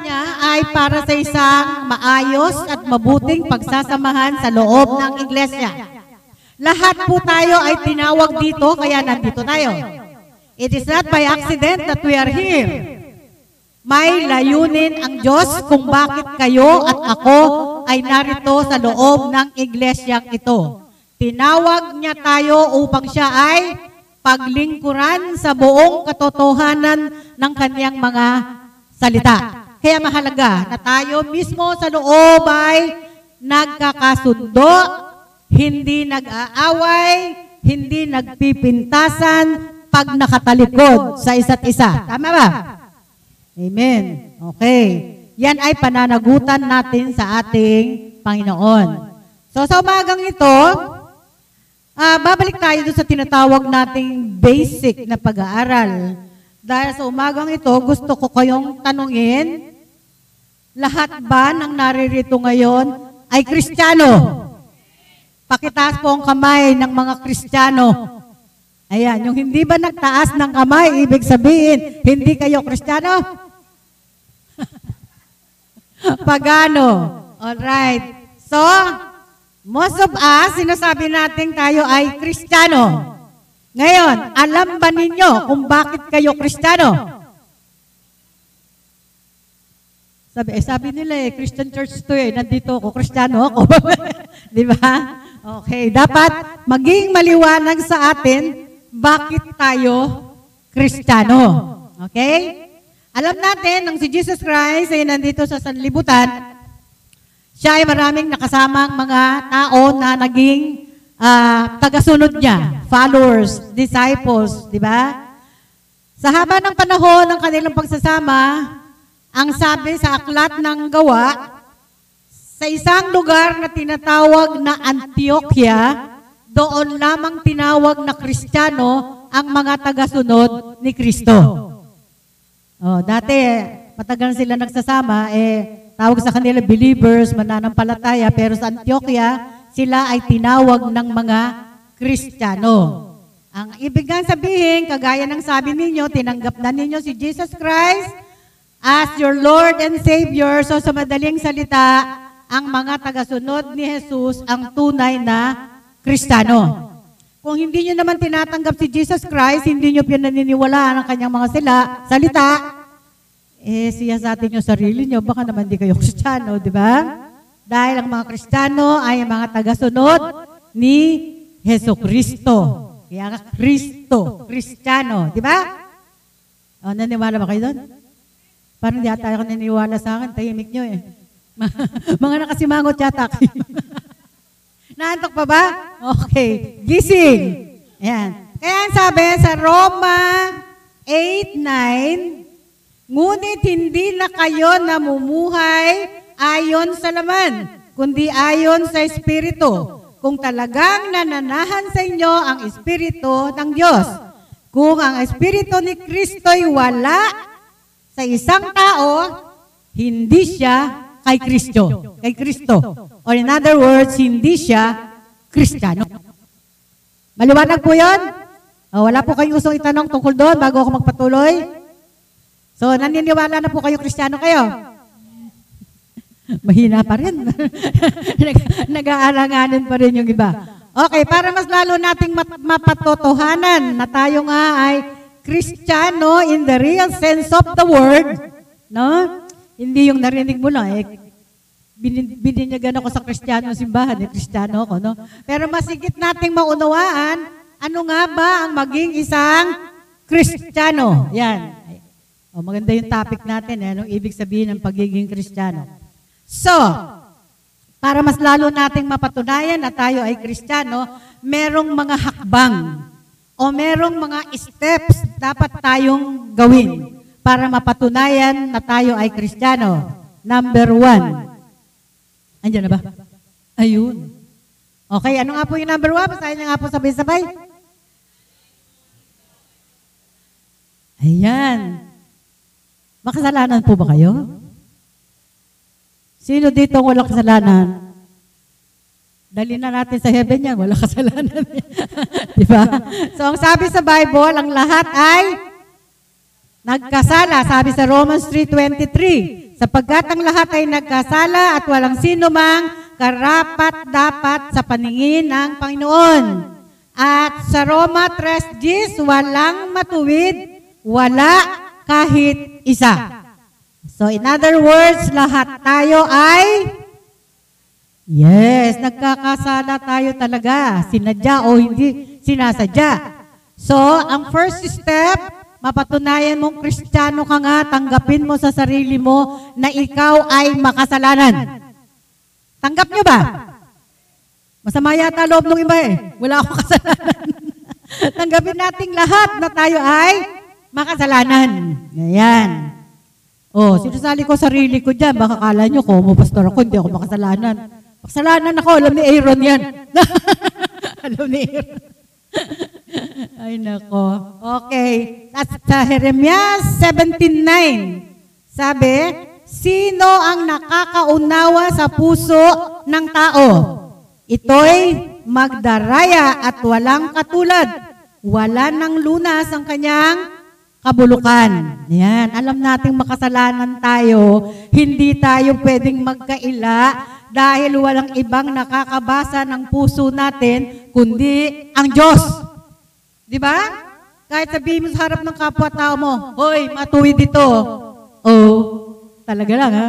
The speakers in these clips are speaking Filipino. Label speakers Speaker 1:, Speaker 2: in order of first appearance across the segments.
Speaker 1: niya ay para sa isang maayos at mabuting pagsasamahan sa loob ng iglesia. Lahat po tayo ay tinawag dito, kaya nandito tayo. It is not by accident that we are here. May layunin ang Diyos kung bakit kayo at ako ay narito sa loob ng iglesyang ito. Tinawag niya tayo upang siya ay paglingkuran sa buong katotohanan ng kanyang mga salita. Kaya mahalaga na tayo mismo sa loob ay nagkakasundo, hindi nag-aaway, hindi nagpipintasan pag nakatalikod sa isa't isa. Tama ba? Amen. Okay. Yan ay pananagutan natin sa ating Panginoon. So sa umagang ito, ah, babalik tayo doon sa tinatawag nating basic na pag-aaral. Dahil sa umagang ito, gusto ko kayong tanungin, lahat ba ng naririto ngayon ay Kristiyano? Pakitaas po ang kamay ng mga Kristiyano. Ayan, yung hindi ba nagtaas ng kamay, ibig sabihin, hindi kayo Kristiyano? Pagano. Alright. So, most of us, sinasabi natin tayo ay Kristiyano. Ngayon, alam ba ninyo kung bakit kayo Kristiyano? Sabi, eh, sabi nila eh, Christian church to eh, nandito ako, Kristiyano ako. Di ba? Okay, dapat maging maliwanag sa atin bakit tayo Kristiyano. Okay? Alam natin, nang si Jesus Christ ay nandito sa sanlibutan, siya ay maraming nakasamang mga tao na naging uh, tagasunod niya, followers, disciples, di ba? Sa haba ng panahon ng kanilang pagsasama, ang sabi sa aklat ng gawa, sa isang lugar na tinatawag na Antioquia, doon lamang tinawag na Kristiyano ang mga tagasunod ni Kristo. Oh, dati, matagal sila nagsasama, eh, tawag sa kanila believers, mananampalataya, pero sa Antioquia, sila ay tinawag ng mga Kristiyano. Ang ibig sabihin, kagaya ng sabi ninyo, tinanggap na ninyo si Jesus Christ as your Lord and Savior. So sa madaling salita, ang mga tagasunod ni Jesus ang tunay na Kristiyano. Kung hindi nyo naman tinatanggap si Jesus Christ, hindi nyo pinaniniwalaan ang kanyang mga sila, salita, eh siya sa atin yung sarili nyo, baka naman di kayo kristyano, di ba? Dahil ang mga kristyano ay mga tagasunod ni Heso Kristo. Kaya Kristo, kristyano, di ba? O, naniwala ba kayo doon? Parang di ata ako naniwala sa akin, tahimik nyo eh. mga nakasimangot yata kayo. Naantok pa ba? Okay. Gising. Ayan. Kaya sabi sa Roma 8.9, Ngunit hindi na kayo namumuhay ayon sa laman, kundi ayon sa Espiritu. Kung talagang nananahan sa inyo ang Espiritu ng Diyos. Kung ang Espiritu ni Kristo'y wala sa isang tao, hindi siya kay Kristo. Kay Kristo. Or in other words, hindi siya Kristiyano. Maliwanag po yun? O, wala po kayong usong itanong tungkol doon bago ako magpatuloy? So, naniniwala na po kayo Kristiyano kayo? Mahina pa rin. Nag-aalanganin pa rin yung iba. Okay, para mas lalo nating mapatotohanan na tayo nga ay Kristiyano in the real sense of the word, no? Hindi yung narinig mo lang, eh, bininyagan ako sa kristyano simbahan, eh, kristyano ako, no? Pero masigit nating maunawaan, ano nga ba ang maging isang kristyano? Yan. O, maganda yung topic natin, eh, anong ibig sabihin ng pagiging kristyano. So, para mas lalo nating mapatunayan na tayo ay kristyano, merong mga hakbang o merong mga steps dapat tayong gawin para mapatunayan na tayo ay Kristiyano. Number one. Andiyan na ba? Ayun. Okay, ano nga po yung number one? Basahin niya nga po sabay-sabay. Ayan. Makasalanan po ba kayo? Sino dito ang walang kasalanan? Dali na natin sa heaven yan, walang kasalanan. Di ba? So, ang sabi sa Bible, ang lahat ay Nagkasala, sabi sa Romans 3.23. sapagkat ang lahat ay nagkasala at walang sino mang karapat dapat sa paningin ng Panginoon. At sa Roma 3.10, walang matuwid, wala kahit isa. So in other words, lahat tayo ay Yes, nagkakasala tayo talaga. Sinadya o hindi sinasadya. So, ang first step, mapatunayan mong kristyano ka nga, tanggapin mo sa sarili mo na ikaw ay makasalanan. Tanggap nyo ba? Masama yata loob ng iba eh. Wala akong kasalanan. Tanggapin nating lahat na tayo ay makasalanan. Ayan. Oh, sinasali ko sarili ko dyan. Baka kala nyo, ko, pastor ako, hindi ako makasalanan. Makasalanan ako, alam ni Aaron yan. alam ni Aaron. Ay nako. Okay. At sa Jeremias 17.9, sabi, Sino ang nakakaunawa sa puso ng tao? Ito'y magdaraya at walang katulad. Wala ng lunas ang kanyang kabulukan. Yan. Alam nating makasalanan tayo. Hindi tayo pwedeng magkaila dahil walang ibang nakakabasa ng puso natin kundi ang Diyos. Di ba? Kahit sabihin mo sa harap ng kapwa-tao mo, Hoy, matuwid dito. Oh, talaga lang ha?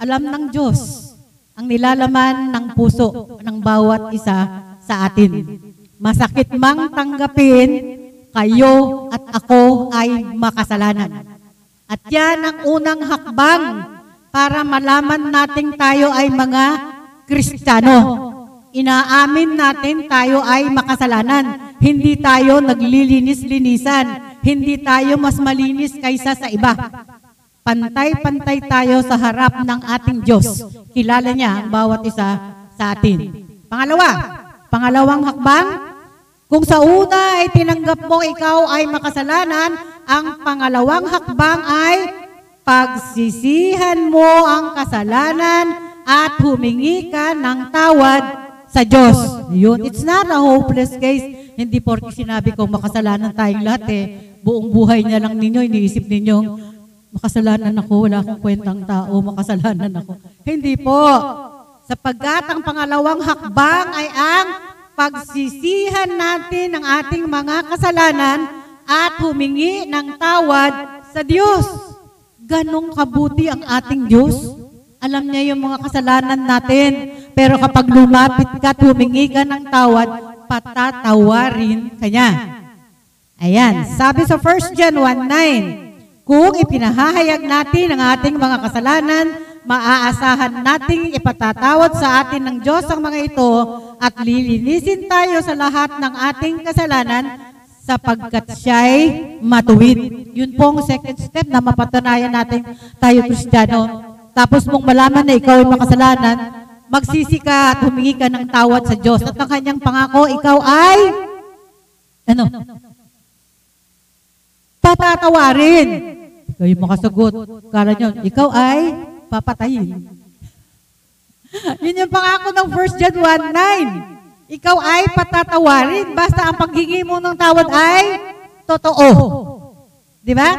Speaker 1: Alam ng Diyos ang nilalaman ng puso ng bawat isa sa atin. Masakit mang tanggapin, kayo at ako ay makasalanan. At yan ang unang hakbang para malaman natin tayo ay mga Kristiyano. Inaamin natin tayo ay makasalanan. Hindi tayo naglilinis-linisan. Hindi tayo mas malinis kaysa sa iba. Pantay-pantay tayo sa harap ng ating Diyos. Kilala niya ang bawat isa sa atin. Pangalawa, pangalawang hakbang, kung sa una ay tinanggap mo ikaw ay makasalanan, ang pangalawang hakbang ay pagsisihan mo ang kasalanan at humingi ka ng tawad sa Diyos. Yun, it's not a hopeless case. Hindi porke sinabi ko makasalanan tayong lahat eh. Buong buhay niya lang ninyo, iniisip ninyo, makasalanan ako, wala akong kwentang tao, makasalanan ako. Hindi po. Sapagkat ang pangalawang hakbang ay ang pagsisihan natin ng ating mga kasalanan at humingi ng tawad sa Diyos. Ganong kabuti ang ating Diyos. Alam niya yung mga kasalanan natin. Pero kapag lumapit ka at humingi ka ng tawad, patatawarin kanya. Ayan, sabi sa 1 John 1.9, kung ipinahahayag natin ang ating mga kasalanan, maaasahan nating ipatatawad sa atin ng Diyos ang mga ito at lilinisin tayo sa lahat ng ating kasalanan sapagkat siya'y matuwid. Yun po ang second step na mapatunayan natin tayo Kristiyano. Tapos mong malaman na ikaw ay makasalanan, magsisi ka at humingi ka ng tawad sa Diyos. At ang kanyang pangako, ikaw ay, ano? Patatawarin. Ikaw yung makasagot. Kala nyo, ikaw ay papatayin. Yun yung pangako ng 1 John 1.9. Ikaw ay patatawarin. Basta ang paghingi mo ng tawad ay totoo. Di ba?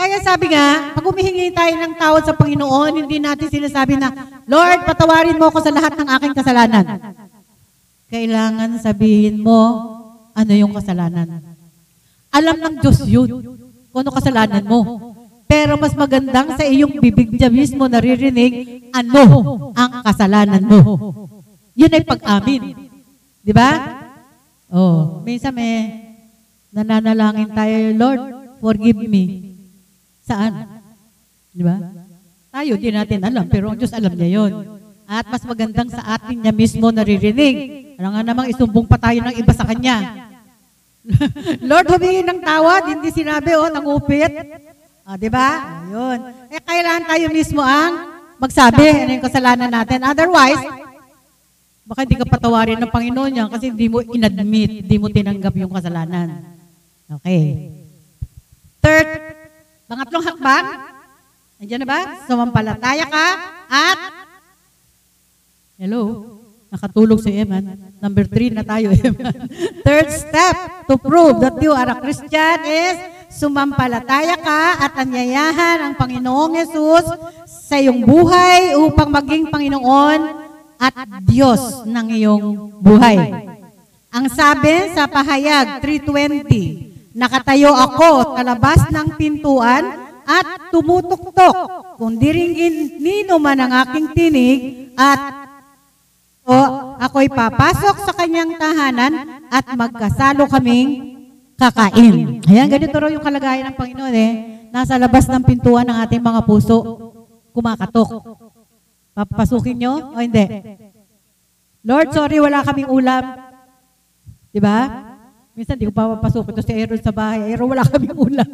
Speaker 1: Kaya sabi nga, pag humihingi tayo ng tawad sa Panginoon, hindi natin sinasabi na, Lord, patawarin mo ako sa lahat ng aking kasalanan. Kailangan sabihin mo, ano yung kasalanan. Alam ng Diyos yun, kung ano kasalanan mo. Pero mas magandang sa iyong bibig niya mismo naririnig, ano ang kasalanan mo. Yun ay pag-amin. Di ba? Oh, minsan may nananalangin tayo, Lord, forgive me. Saan? Di ba? Tayo, di natin alam, pero ang Diyos alam niya yon. At mas magandang sa atin niya mismo naririnig. Ano nga namang isumbong pa tayo ng iba sa Kanya. Lord, humingi ng tawad, hindi sinabi, oh, nangupit. Ah, di ba? Ayun. Eh, kailangan tayo mismo ang magsabi ano yung kasalanan natin. Otherwise, baka hindi ka patawarin ng Panginoon niya kasi hindi mo inadmit, hindi mo tinanggap yung kasalanan. Okay. Third, pangatlong hakbang, nandiyan na ba? Sumampalataya ka at Hello? Nakatulog si Eman. Number three na tayo, Eman. Third step to prove that you are a Christian is sumampalataya ka at anyayahan ang Panginoong Yesus sa iyong buhay upang maging Panginoon at Diyos ng iyong buhay. Ang sabi sa pahayag 320, nakatayo ako sa labas ng pintuan at tumutuktok. Kung diringin nino man ang aking tinig at o ako'y papasok sa kanyang tahanan at magkasalo kaming kakain. Ayan, ganito raw yung kalagayan ng Panginoon eh. Nasa labas ng pintuan ng ating mga puso, kumakatok. Papasukin nyo o hindi? Lord, sorry, wala kaming ulam. Di ba? Minsan di ko pa papasukin to si Aaron sa bahay. Aaron, wala kaming ulam.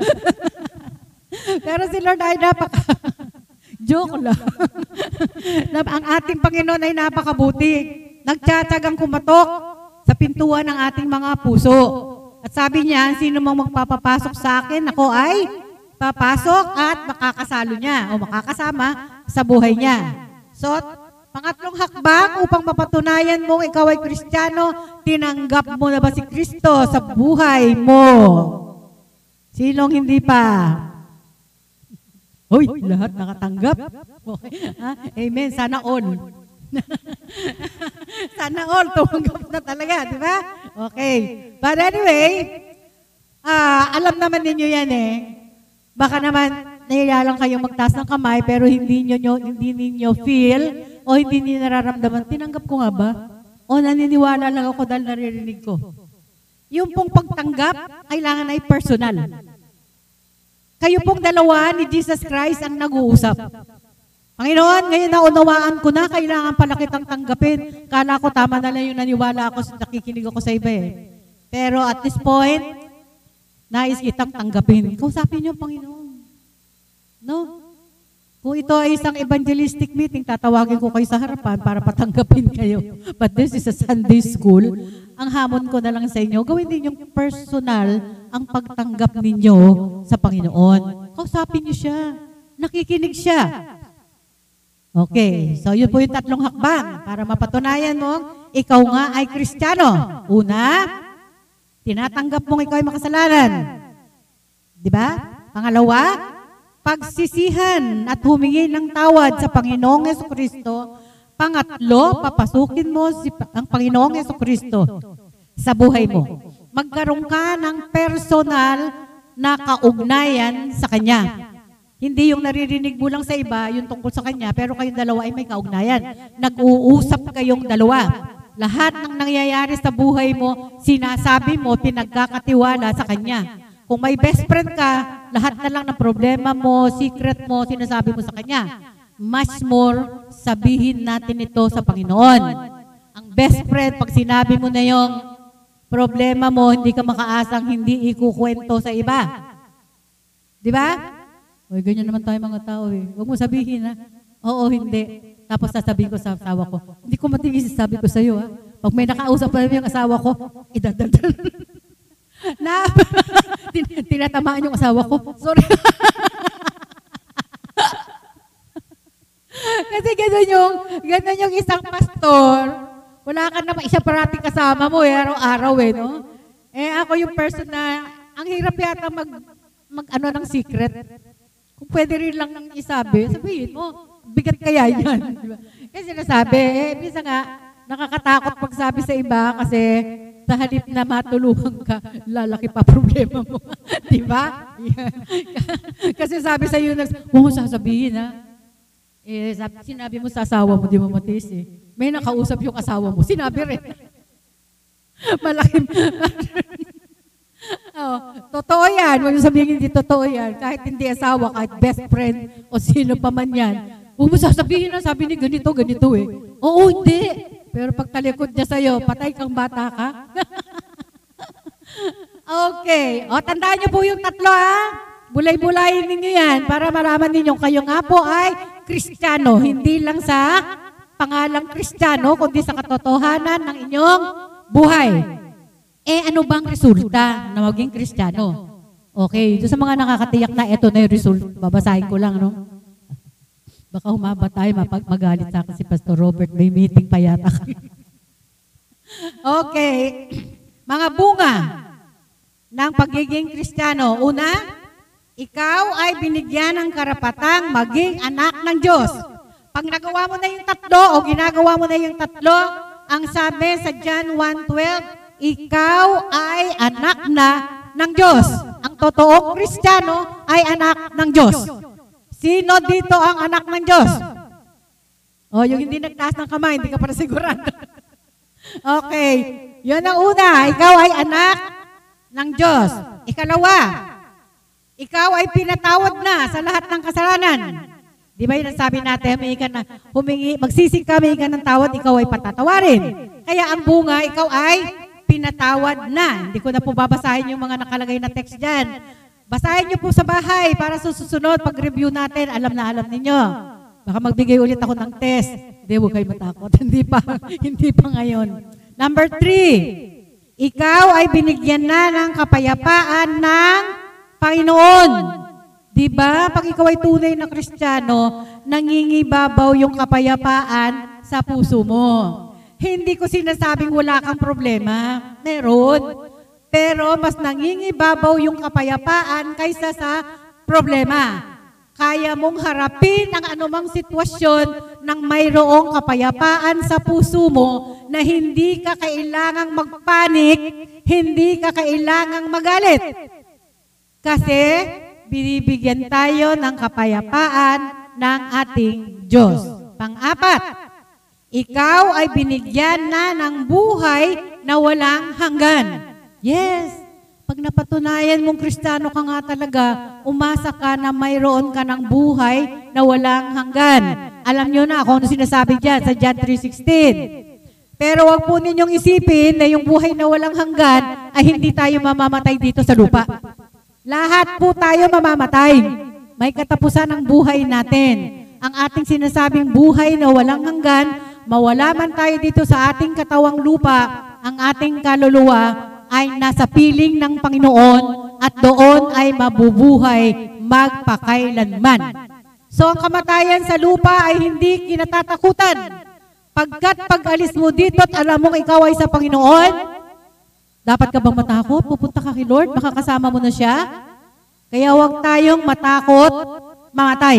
Speaker 1: Pero si Lord ay napaka... Joke lang. ang ating Panginoon ay napakabuti. Nagtsatsagang kumatok sa pintuan ng ating mga puso. At sabi niya, sino mang magpapapasok sa akin, ako ay papasok at makakasalo niya o makakasama sa buhay niya. So, pangatlong hakbang upang mapatunayan mong ikaw ay Kristiyano, tinanggap mo na ba si Kristo sa buhay mo? Sinong hindi pa? Hoy, lahat nakatanggap. Okay. Amen. Sana all. Sana all tumanggap na talaga, di ba? Okay. But anyway, ah, alam naman ninyo yan eh. Baka naman nahiya lang kayong magtaas ng kamay pero hindi niyo hindi niyo feel o hindi niyo nararamdaman. Tinanggap ko nga ba? O naniniwala lang ako dahil naririnig ko. Yung pong pagtanggap, kailangan ay personal. Kayo pong dalawa ni Jesus Christ ang nag-uusap. Panginoon, ngayon na unawaan ko na, kailangan pala kitang tanggapin. Kala ko tama na lang yung naniwala ako, nakikinig ako sa iba eh. Pero at this point, nais kitang tanggapin. Kausapin niyo, Panginoon. No? Kung ito ay isang evangelistic meeting, tatawagin ko kayo sa harapan para patanggapin kayo. But this is a Sunday school. Ang hamon ko na lang sa inyo, gawin din yung personal ang pagtanggap ninyo sa Panginoon. Kausapin niyo siya. Nakikinig siya. Okay, so yun po yung tatlong hakbang para mapatunayan mong ikaw nga ay Kristiyano. Una, tinatanggap mong ikaw ay makasalanan. Di ba? Pangalawa, pagsisihan at humingi ng tawad sa Panginoong Yeso Kristo. Pangatlo, papasukin mo si, ang Panginoong Yeso Kristo sa buhay mo. Magkaroon ka ng personal na kaugnayan sa Kanya. Hindi yung naririnig mo lang sa iba, yung tungkol sa kanya, pero kayong dalawa ay may kaugnayan. Nag-uusap kayong dalawa. Lahat ng nangyayari sa buhay mo, sinasabi mo, pinagkakatiwala sa kanya. Kung may best friend ka, lahat na lang ng problema mo, secret mo, sinasabi mo sa kanya. Much more, sabihin natin ito sa Panginoon. Ang best friend, pag sinabi mo na yung problema mo, hindi ka makaasang hindi ikukwento sa iba. Di ba? Oy, ganyan naman tayo mga tao eh. Huwag mo sabihin ha. Oo, hindi. Tapos sasabihin ko sa asawa ko, hindi ko matigis sabi ko sa iyo ha. Pag may nakausap pa yung asawa ko, idadagdag. na, tin- tinatamaan yung asawa ko. Sorry. Kasi ganun yung, ganun yung isang pastor. Wala ka naman isa parating kasama mo eh, araw-araw eh, no? Eh ako yung person na, ang hirap yata mag, mag ano ng secret. Kung pwede rin lang nang isabi, sabihin mo, bigat kaya yan. Diba? Kasi sinasabi, eh, minsan nga, nakakatakot pagsabi sa iba kasi sa halip na matulungan ka, lalaki pa problema mo. Di ba? kasi sabi sa iyo, huwag sasabihin ha. Eh, sabi, sinabi mo sa asawa mo, di mo matiis eh. May nakausap yung asawa mo, sinabi rin. Malaking, oh, totoo yan. Huwag sabihin hindi totoo yan. Kahit hindi asawa, kahit best friend, o sino pa man yan. Huwag mo sasabihin na sabi ni ganito, ganito eh. Oo, hindi. Pero pag talikod niya sa'yo, patay kang bata ka. okay. O, tandaan niyo po yung tatlo ha. Bulay-bulayin ninyo yan para malaman ninyo kayo nga po ay Kristiyano. Hindi lang sa pangalang Kristiyano, kundi sa katotohanan ng inyong buhay. Eh ano bang resulta na maging Kristiyano? Okay, doon sa mga nakakatiyak na ito na yung result, babasahin ko lang, no? Baka humaba tayo, mapag magalit sa akin si Pastor Robert, may meeting pa yata. okay, mga bunga ng pagiging Kristiyano. Una, ikaw ay binigyan ng karapatang maging anak ng Diyos. Pag nagawa mo na yung tatlo o ginagawa mo na yung tatlo, ang sabi sa John 1.12, ikaw ay anak na ng Diyos. Ang totoong Kristiyano ay anak ng Diyos. Sino dito ang anak ng Diyos? O, yung hindi nagtaas ng kamay, hindi ka para sigurado. okay. Yun ang una. Ikaw ay anak ng Diyos. Ikalawa, ikaw ay pinatawad na sa lahat ng kasalanan. Di ba yun sabi natin, humingi ka na, humingi, magsisig ka, humingi ka ng tawad, ikaw ay patatawarin. Kaya ang bunga, ikaw ay pinatawad na. Hindi ko na po babasahin yung mga nakalagay na text dyan. Basahin niyo po sa bahay para sa susunod, pag-review natin, alam na alam ninyo. Baka magbigay ulit ako ng test. Hindi, huwag kayo matakot. hindi pa, hindi pa ngayon. Number three, ikaw ay binigyan na ng kapayapaan ng Panginoon. Di ba? Pag ikaw ay tunay na Kristiyano, nangingibabaw yung kapayapaan sa puso mo. Hindi ko sinasabing wala kang problema. Meron. Pero mas nangingibabaw yung kapayapaan kaysa sa problema. Kaya mong harapin ang anumang sitwasyon ng mayroong kapayapaan sa puso mo na hindi ka kailangang magpanik, hindi ka kailangang magalit. Kasi binibigyan tayo ng kapayapaan ng ating Diyos. Pang-apat, ikaw ay binigyan na ng buhay na walang hanggan. Yes, pag napatunayan mong kristano ka nga talaga, umasa ka na mayroon ka ng buhay na walang hanggan. Alam nyo na kung ano sinasabi dyan sa John 3.16. Pero wag po ninyong isipin na yung buhay na walang hanggan ay hindi tayo mamamatay dito sa lupa. Lahat po tayo mamamatay. May katapusan ang buhay natin. Ang ating sinasabing buhay na walang hanggan, mawala man tayo dito sa ating katawang lupa, ang ating kaluluwa ay nasa piling ng Panginoon at doon ay mabubuhay magpakailanman. So ang kamatayan sa lupa ay hindi kinatatakutan. Pagkat pag-alis mo dito at alam mong ikaw ay sa Panginoon, dapat ka bang matakot? Pupunta ka kay Lord, makakasama mo na siya. Kaya huwag tayong matakot, mamatay.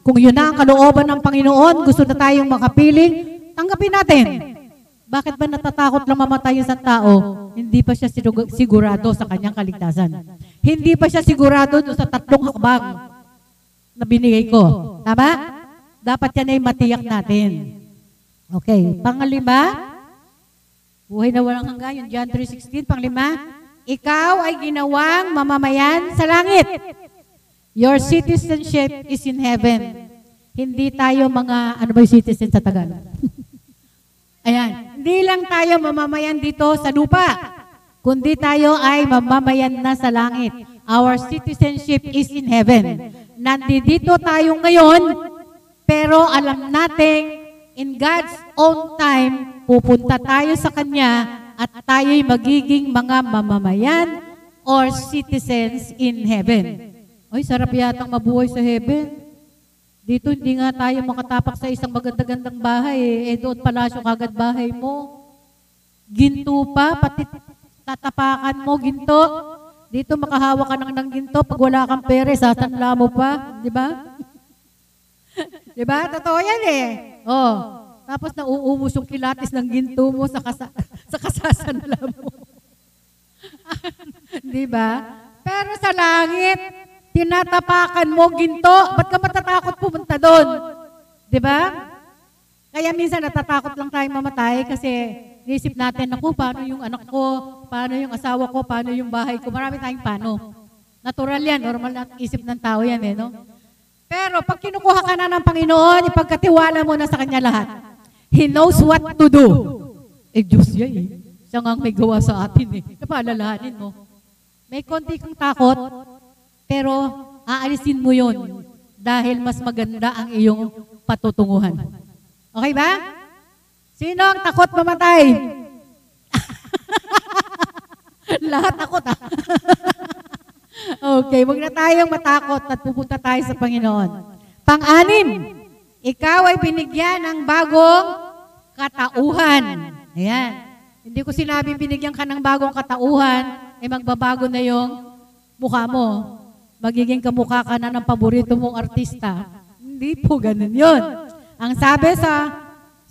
Speaker 1: Kung yun na ang kalooban ng Panginoon, gusto na tayong makapiling, tanggapin natin. Bakit ba natatakot lang mamatay isang tao? Hindi pa siya sigurado sa kanyang kaligtasan. Hindi pa siya sigurado sa tatlong hakbang na binigay ko. Tama? Dapat yan ay matiyak natin. Okay. Pangalima, buhay na walang hanggan, yung John 3.16. Panglima, ikaw ay ginawang mamamayan sa langit. Your citizenship is in heaven. Hindi tayo mga, ano ba yung citizen sa Tagalog? Ayan. Hindi lang tayo mamamayan dito sa lupa, kundi tayo ay mamamayan na sa langit. Our citizenship is in heaven. Nandito tayo ngayon, pero alam nating in God's own time, pupunta tayo sa Kanya at tayo'y magiging mga mamamayan or citizens in heaven. Ay, sarap yatang mabuhay sa heaven. Dito hindi nga tayo makatapak sa isang maganda-gandang bahay eh. Eh doon palasyo kagad bahay mo. Ginto pa, pati tatapakan mo, ginto. Dito makahawa ka ng, ng ginto. Pag wala kang pere, sasanla mo pa. Di ba? Di ba? Totoo yan eh. Oh. Tapos nauumos yung kilatis ng ginto mo sa, kasa, sa kasasanla mo. Di ba? Pero sa langit, tinatapakan mo ginto. Ba't ka matatakot pumunta doon? Di ba? Kaya minsan natatakot lang tayong mamatay kasi nisip natin, ako, paano yung anak ko, paano yung asawa ko, paano yung bahay ko. Marami tayong paano. Natural yan, normal na isip ng tao yan eh, no? Pero pag kinukuha ka na ng Panginoon, ipagkatiwala mo na sa Kanya lahat. He knows what to do. Eh, Diyos yan eh. Siya nga may gawa sa atin eh. Kapalalahanin mo. May konti kang takot, pero aalisin mo yon dahil mas maganda ang iyong patutunguhan. Okay ba? Sino ang takot mamatay? Lahat takot ah. Okay, wag na tayong matakot at pupunta tayo sa Panginoon. Pang-anim, ikaw ay binigyan ng bagong katauhan. Ayan. Hindi ko sinabing binigyan ka ng bagong katauhan, ay magbabago na yung mukha mo. Magiging kamukha ka na ng paborito mong artista. Hindi po ganun yun. Ang sabi sa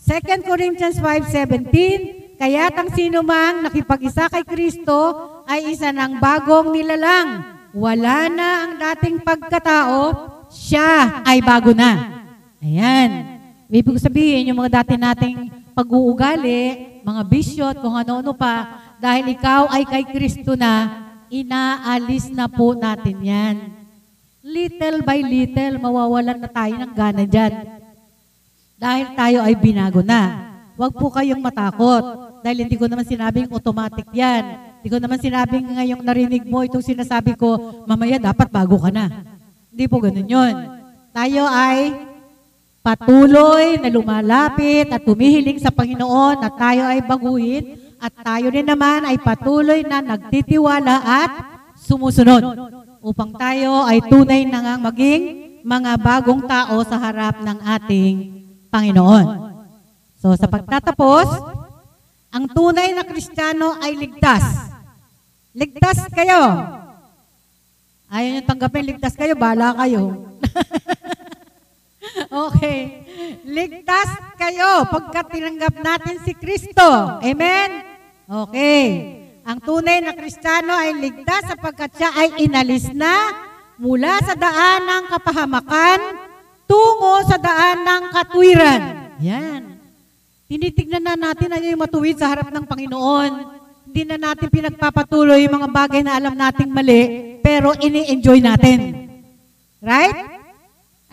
Speaker 1: 2 Corinthians 5.17, Kaya't ang sino mang nakipag-isa kay Kristo ay isa ng bagong nilalang. Wala na ang dating pagkatao, siya ay bago na. Ayan. Ibig sabihin, yung mga dati nating pag-uugali, mga bisyo at kung ano-ano pa, dahil ikaw ay kay Kristo na, inaalis na po natin yan. Little by little, mawawalan na tayo ng gana dyan. Dahil tayo ay binago na. Huwag po kayong matakot. Dahil hindi ko naman sinabing automatic yan. Hindi ko naman sinabing ngayong narinig mo itong sinasabi ko, mamaya dapat bago ka na. Hindi po ganun yun. Tayo ay patuloy na lumalapit at tumihiling sa Panginoon at tayo ay baguhin at tayo rin naman ay patuloy na nagtitiwala at sumusunod upang tayo ay tunay na nga maging mga bagong tao sa harap ng ating Panginoon. So sa pagtatapos, ang tunay na Kristiyano ay ligtas. Ligtas kayo. Ayaw nyo tanggapin, ligtas kayo, bala kayo. okay. Ligtas kayo pagkat tinanggap natin si Kristo. Amen? Okay. Ang tunay na Kristiyano ay ligtas sapagkat siya ay inalis na mula sa daan ng kapahamakan tungo sa daan ng katwiran. Yan. Tinitignan na natin ano yung matuwid sa harap ng Panginoon. Hindi na natin pinagpapatuloy yung mga bagay na alam nating mali, pero ini-enjoy natin. Right?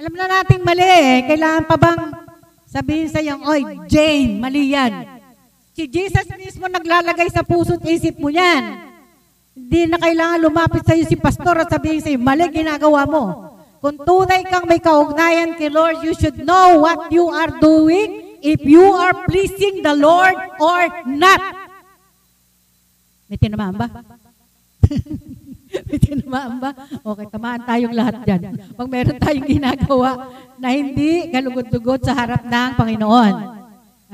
Speaker 1: Alam na nating mali eh. Kailangan pa bang sabihin sa iyong, Oy, Jane, mali yan. Si Jesus mismo naglalagay sa puso't isip mo yan. Hindi na kailangan lumapit sa iyo si pastor at sabihin sa iyo, mali ginagawa mo. Kung tunay kang may kaugnayan kay Lord, you should know what you are doing if you are pleasing the Lord or not. May tinamaan ba? May tinamaan ba? Okay, tamaan tayong lahat dyan. Pag meron tayong ginagawa na hindi galugod-lugod sa harap ng Panginoon.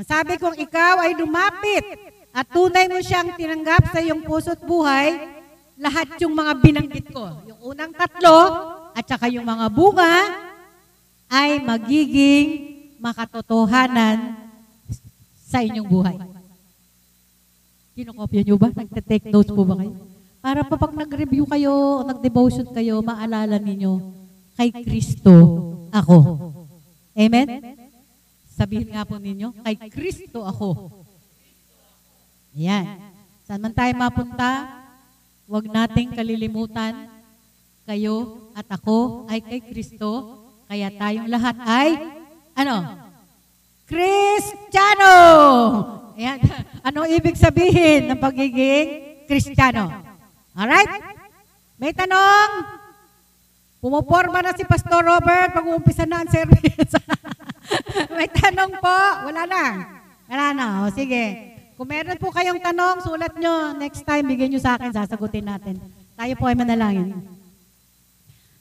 Speaker 1: Sabi kong ikaw ay lumapit at tunay mo siyang tinanggap sa iyong puso't buhay, lahat yung mga binanggit ko. Yung unang tatlo at saka yung mga bunga ay magiging makatotohanan sa inyong buhay. Kinokopya nyo ba? Nagte-take notes po ba kayo? Para pa pag nag-review kayo, nag-devotion kayo, maalala ninyo, kay Kristo ako. Amen? Sabihin nga po ninyo, kay Kristo ako. Ayan. Saan man tayo mapunta, huwag nating kalilimutan, kayo at ako ay kay Kristo, kaya tayong lahat ay ano? Kristiyano! Ayan. Ano ibig sabihin ng pagiging Kristiyano? Alright? May tanong? Pumuporma na si Pastor Robert pag uumpisa na ang service. May tanong po? Wala na. Wala na. O, sige. Kung meron po kayong tanong, sulat nyo. Next time, bigyan nyo sa akin, sasagutin natin. Tayo po ay manalangin.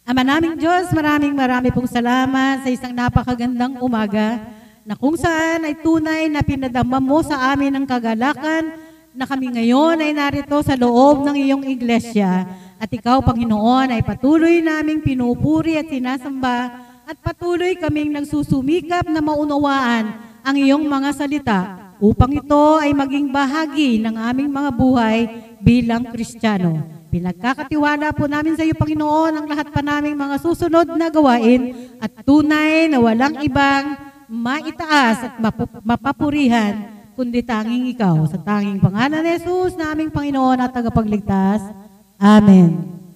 Speaker 1: Ama naming Diyos, maraming marami pong salamat sa isang napakagandang umaga na kung saan ay tunay na pinadama mo sa amin ang kagalakan na kami ngayon ay narito sa loob ng iyong iglesia at ikaw, Panginoon, ay patuloy naming pinupuri at sinasamba at patuloy kaming nagsusumikap na maunawaan ang iyong mga salita upang ito ay maging bahagi ng aming mga buhay bilang Kristiyano. Pinagkakatiwala po namin sa iyo, Panginoon, ang lahat pa naming mga susunod na gawain at tunay na walang ibang maitaas at mapapurihan kundi tanging ikaw. Sa tanging pangalan ni Jesus na aming Panginoon at tagapagligtas. Amen.